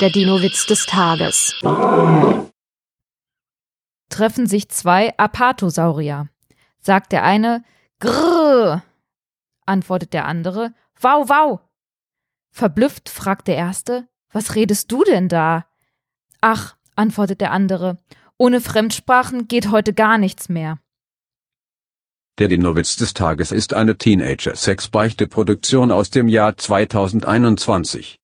Der Dino-Witz des Tages. Treffen sich zwei Apatosaurier. Sagt der eine, Grrr, antwortet der andere, Wow, wow. Verblüfft fragt der erste, Was redest du denn da? Ach, antwortet der andere, ohne Fremdsprachen geht heute gar nichts mehr. Der Dinowitz des Tages ist eine Teenager-Sex-Beichte-Produktion aus dem Jahr 2021.